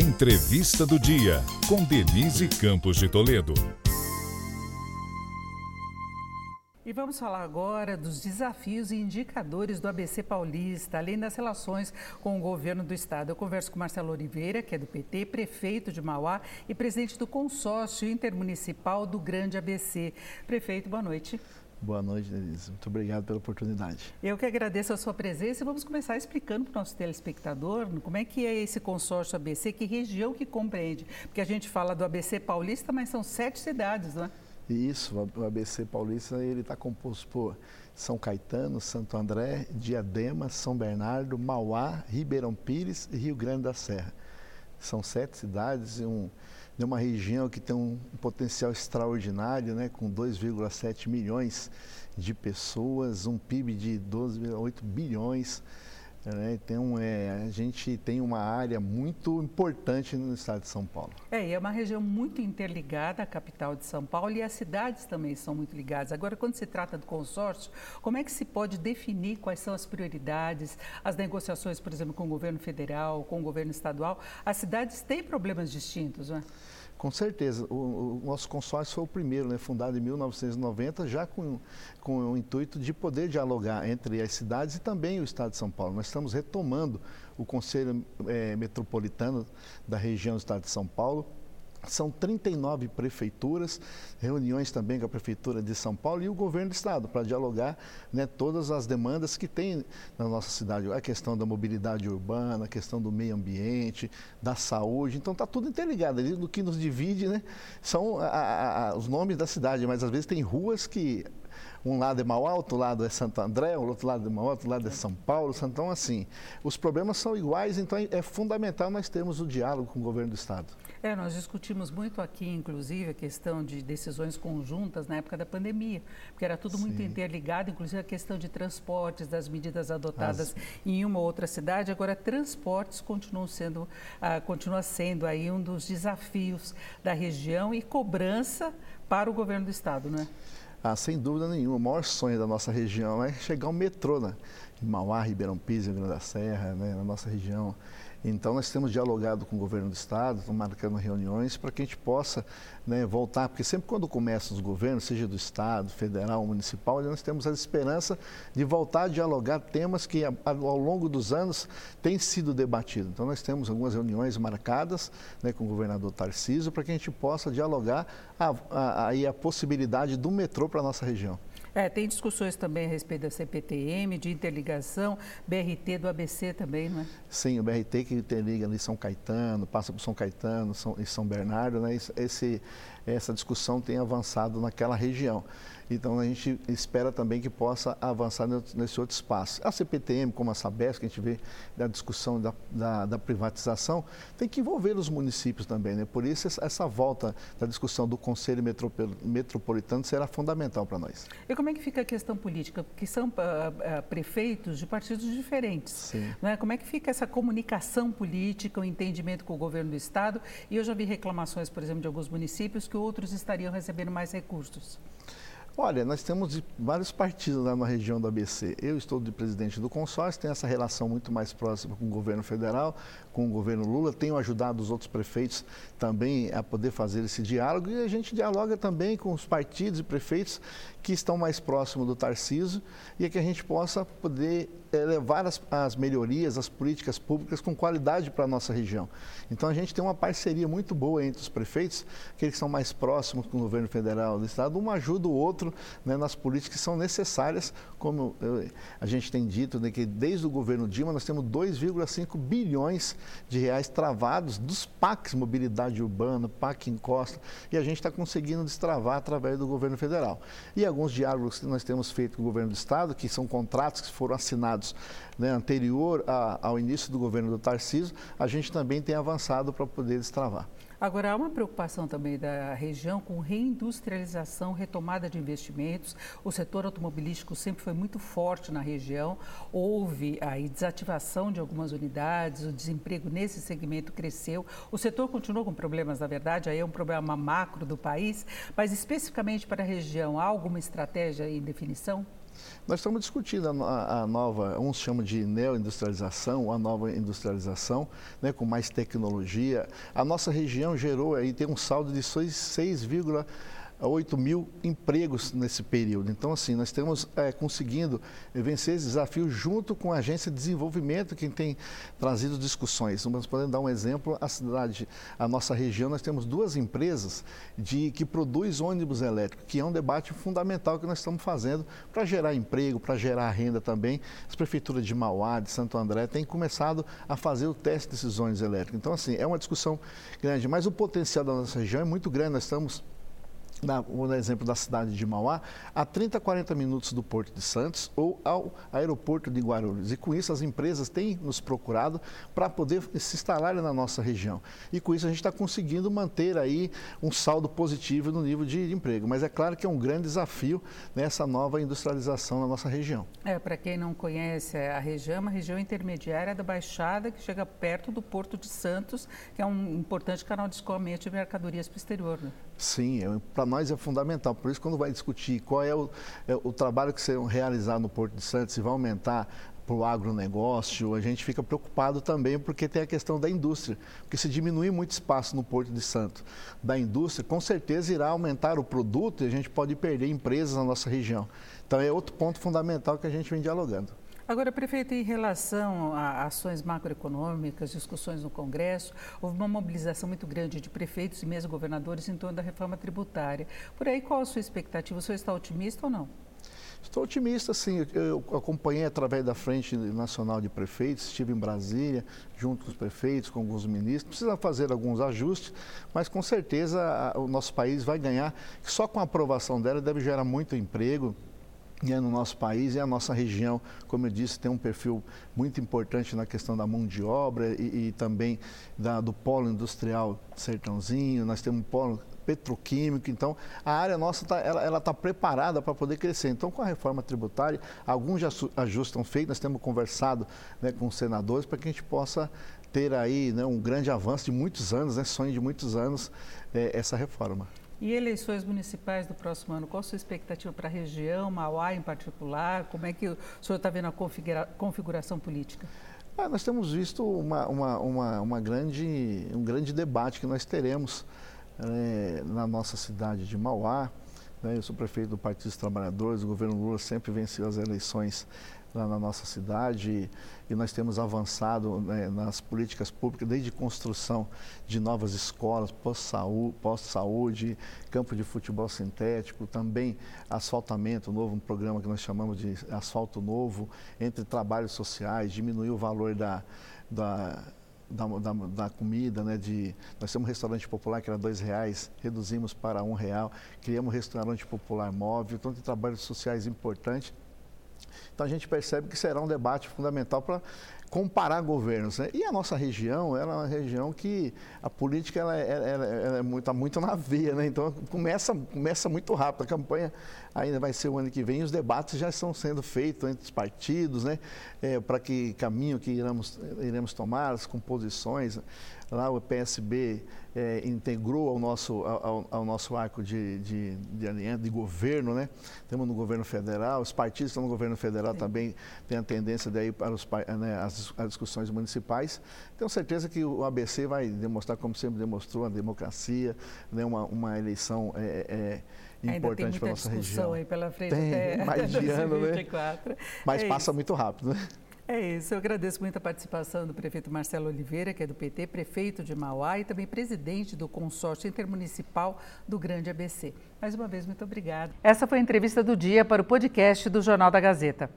Entrevista do Dia, com Denise Campos de Toledo. E vamos falar agora dos desafios e indicadores do ABC Paulista, além das relações com o governo do estado. Eu converso com Marcelo Oliveira, que é do PT, prefeito de Mauá e presidente do consórcio intermunicipal do Grande ABC. Prefeito, boa noite. Boa noite, Denise. Muito obrigado pela oportunidade. Eu que agradeço a sua presença e vamos começar explicando para o nosso telespectador como é que é esse consórcio ABC, que região que compreende. Porque a gente fala do ABC Paulista, mas são sete cidades, não é? Isso, o ABC Paulista ele está composto por São Caetano, Santo André, Diadema, São Bernardo, Mauá, Ribeirão Pires e Rio Grande da Serra. São sete cidades e um, de uma região que tem um potencial extraordinário, né, com 2,7 milhões de pessoas, um PIB de 12,8 bilhões. Né, então, é, a gente tem uma área muito importante no estado de São Paulo. É, e é uma região muito interligada à capital de São Paulo e as cidades também são muito ligadas. Agora, quando se trata do consórcio, como é que se pode definir quais são as prioridades, as negociações, por exemplo, com o governo federal, com o governo estadual? As cidades têm problemas distintos, não é? Com certeza. O, o, nosso consórcio foi o primeiro, né, fundado em 1990, já com, com o intuito de poder dialogar entre as cidades e também o Estado de São Paulo. Nós estamos retomando o Conselho é, Metropolitano da região do Estado de São Paulo são 39 prefeituras, reuniões também com a Prefeitura de São Paulo e o governo do Estado, para dialogar né, todas as demandas que tem na nossa cidade. A questão da mobilidade urbana, a questão do meio ambiente, da saúde. Então está tudo interligado. Ali, no que nos divide né, são a, a, os nomes da cidade, mas às vezes tem ruas que um lado é Mauá, outro lado é Santo André, o outro lado é Mauá, outro lado é São Paulo. Então, assim, os problemas são iguais, então é fundamental nós termos o diálogo com o governo do Estado. É, nós discutimos muito aqui, inclusive, a questão de decisões conjuntas na época da pandemia, porque era tudo Sim. muito interligado, inclusive a questão de transportes, das medidas adotadas As... em uma ou outra cidade. Agora, transportes continuam sendo, ah, continua sendo aí um dos desafios da região e cobrança para o governo do Estado, não é? Ah, sem dúvida nenhuma, o maior sonho da nossa região é chegar ao metrô, né? Em Mauá, Ribeirão Pires, Rio Grande da Serra, né? na nossa região. Então, nós temos dialogado com o governo do Estado, marcando reuniões para que a gente possa né, voltar, porque sempre quando começam os governos, seja do Estado, federal, municipal, nós temos a esperança de voltar a dialogar temas que ao longo dos anos têm sido debatidos. Então, nós temos algumas reuniões marcadas né, com o governador Tarcísio para que a gente possa dialogar a, a, a, a possibilidade do metrô para a nossa região. É, tem discussões também a respeito da CPTM, de interligação, BRT do ABC também, não é? Sim, o BRT que interliga ali São Caetano, passa por São Caetano São, e São Bernardo, né? Esse, essa discussão tem avançado naquela região. Então a gente espera também que possa avançar nesse outro espaço. A CPTM, como a Sabesp, que a gente vê da discussão da, da, da, privatização, tem que envolver os municípios também. Né? Por isso essa volta da discussão do Conselho Metropolitano será fundamental para nós. E como é que fica a questão política? Porque são uh, uh, prefeitos de partidos diferentes. Sim. Né? Como é que fica essa comunicação política, o entendimento com o governo do Estado? E eu já vi reclamações, por exemplo, de alguns municípios que outros estariam recebendo mais recursos. Olha, nós temos vários partidos lá na região do ABC. Eu estou de presidente do consórcio, tenho essa relação muito mais próxima com o governo federal, com o governo Lula, tenho ajudado os outros prefeitos também a poder fazer esse diálogo e a gente dialoga também com os partidos e prefeitos que estão mais próximos do Tarciso e é que a gente possa poder é, levar as, as, melhorias, as políticas públicas com qualidade para a nossa região. Então a gente tem uma parceria muito boa entre os prefeitos, aqueles que são mais próximos com o governo federal do estado, um ajuda o outro né, nas políticas que são necessárias, como eu, a gente tem dito, né, que desde o governo Dilma nós temos 2,5 bilhões de reais travados dos PACs Mobilidade Urbana, PAC Encosta, e a gente está conseguindo destravar através do governo federal. E alguns diálogos que nós temos feito com o governo do Estado, que são contratos que foram assinados né, anterior a, ao início do governo do Tarcísio, a gente também tem avançado para poder destravar. Agora, há uma preocupação também da região com reindustrialização, retomada de investimentos. O setor automobilístico sempre foi muito forte na região. Houve aí desativação de algumas unidades, o desemprego nesse segmento cresceu. O setor continuou com problemas, na verdade, aí é um problema macro do país, mas especificamente para a região, há alguma estratégia em definição? Nós estamos discutindo a, a nova, uns chamam de neoindustrialização, a nova industrialização, né, com mais tecnologia. A nossa região gerou aí, tem um saldo de 6, 8 mil empregos nesse período. Então, assim, nós estamos é, conseguindo vencer esse desafio junto com a Agência de Desenvolvimento, que tem trazido discussões. Nós podemos dar um exemplo, a cidade, a nossa região, nós temos duas empresas de, que produzem ônibus elétricos, que é um debate fundamental que nós estamos fazendo para gerar emprego, para gerar renda também. As prefeituras de Mauá, de Santo André, têm começado a fazer o teste desses ônibus elétricos. Então, assim, é uma discussão grande, mas o potencial da nossa região é muito grande. Nós estamos na, dar exemplo da cidade de Mauá, a 30, 40 minutos do Porto de Santos ou ao aeroporto de Guarulhos. E com isso as empresas têm nos procurado para poder se instalar na nossa região. E com isso a gente está conseguindo manter aí um saldo positivo no nível de, de emprego. Mas é claro que é um grande desafio nessa nova industrialização na nossa região. É, para quem não conhece a região, é uma região intermediária da Baixada que chega perto do Porto de Santos, que é um importante canal de escoamento de mercadorias para o exterior. Né? Sim, é, para nós é fundamental. Por isso, quando vai discutir qual é o, é o trabalho que serão realizar no Porto de Santos, se vai aumentar para o agronegócio, a gente fica preocupado também porque tem a questão da indústria. Porque se diminuir muito espaço no Porto de Santos da indústria, com certeza irá aumentar o produto e a gente pode perder empresas na nossa região. Então é outro ponto fundamental que a gente vem dialogando. Agora, prefeito, em relação a ações macroeconômicas, discussões no Congresso, houve uma mobilização muito grande de prefeitos e mesmo governadores em torno da reforma tributária. Por aí, qual a sua expectativa? O senhor está otimista ou não? Estou otimista, sim. Eu acompanhei através da Frente Nacional de Prefeitos, estive em Brasília, junto com os prefeitos, com alguns ministros. Precisa fazer alguns ajustes, mas com certeza o nosso país vai ganhar. Só com a aprovação dela deve gerar muito emprego, é no nosso país e a nossa região, como eu disse, tem um perfil muito importante na questão da mão de obra e, e também da, do polo industrial sertãozinho, nós temos um polo petroquímico, então a área nossa tá, ela está preparada para poder crescer. Então, com a reforma tributária, alguns ajustes estão feitos, nós temos conversado né, com os senadores para que a gente possa ter aí né, um grande avanço de muitos anos, né, sonho de muitos anos, é, essa reforma. E eleições municipais do próximo ano, qual a sua expectativa para a região, Mauá em particular? Como é que o senhor está vendo a configura configuração política? Ah, nós temos visto uma, uma, uma, uma, grande, um grande debate que nós teremos é, na nossa cidade de Mauá. Né? Eu sou prefeito do Partido dos Trabalhadores, o governo Lula sempre venceu as eleições lá na nossa cidade e nós temos avançado né, nas políticas públicas, desde construção de novas escolas, pós-saúde, pós campo de futebol sintético, também asfaltamento novo, um programa que nós chamamos de asfalto novo, entre trabalhos sociais, diminuir o valor da, da da, da, da, comida, né? De, nós temos um restaurante popular que era dois reais, reduzimos para um real, criamos um restaurante popular móvel, então tem trabalhos sociais importantes então a gente percebe que será um debate fundamental para comparar governos. Né? E a nossa região, ela é uma região que a política ela, ela, ela, ela é muito, tá muito na veia, né? então começa, começa muito rápido. A campanha ainda vai ser o ano que vem e os debates já estão sendo feitos entre os partidos, né? É, para que caminho que iremos, iremos tomar, as composições. Lá o PSB é, integrou ao nosso, ao, ao nosso arco de, de, de, aliança, de governo, né? Temos no governo federal, os partidos estão no governo federal Sim. também têm a tendência daí para os, né, as, as, discussões municipais. Tenho certeza que o ABC vai demonstrar, como sempre demonstrou, a democracia, né, uma, uma eleição é, é, importante para a nossa região. Aí pela frente tem, até mais de ano, né? Mas é passa isso. muito rápido, né? É isso, eu agradeço muito a participação do prefeito Marcelo Oliveira, que é do PT, prefeito de Mauá e também presidente do consórcio intermunicipal do Grande ABC. Mais uma vez, muito obrigada. Essa foi a entrevista do dia para o podcast do Jornal da Gazeta.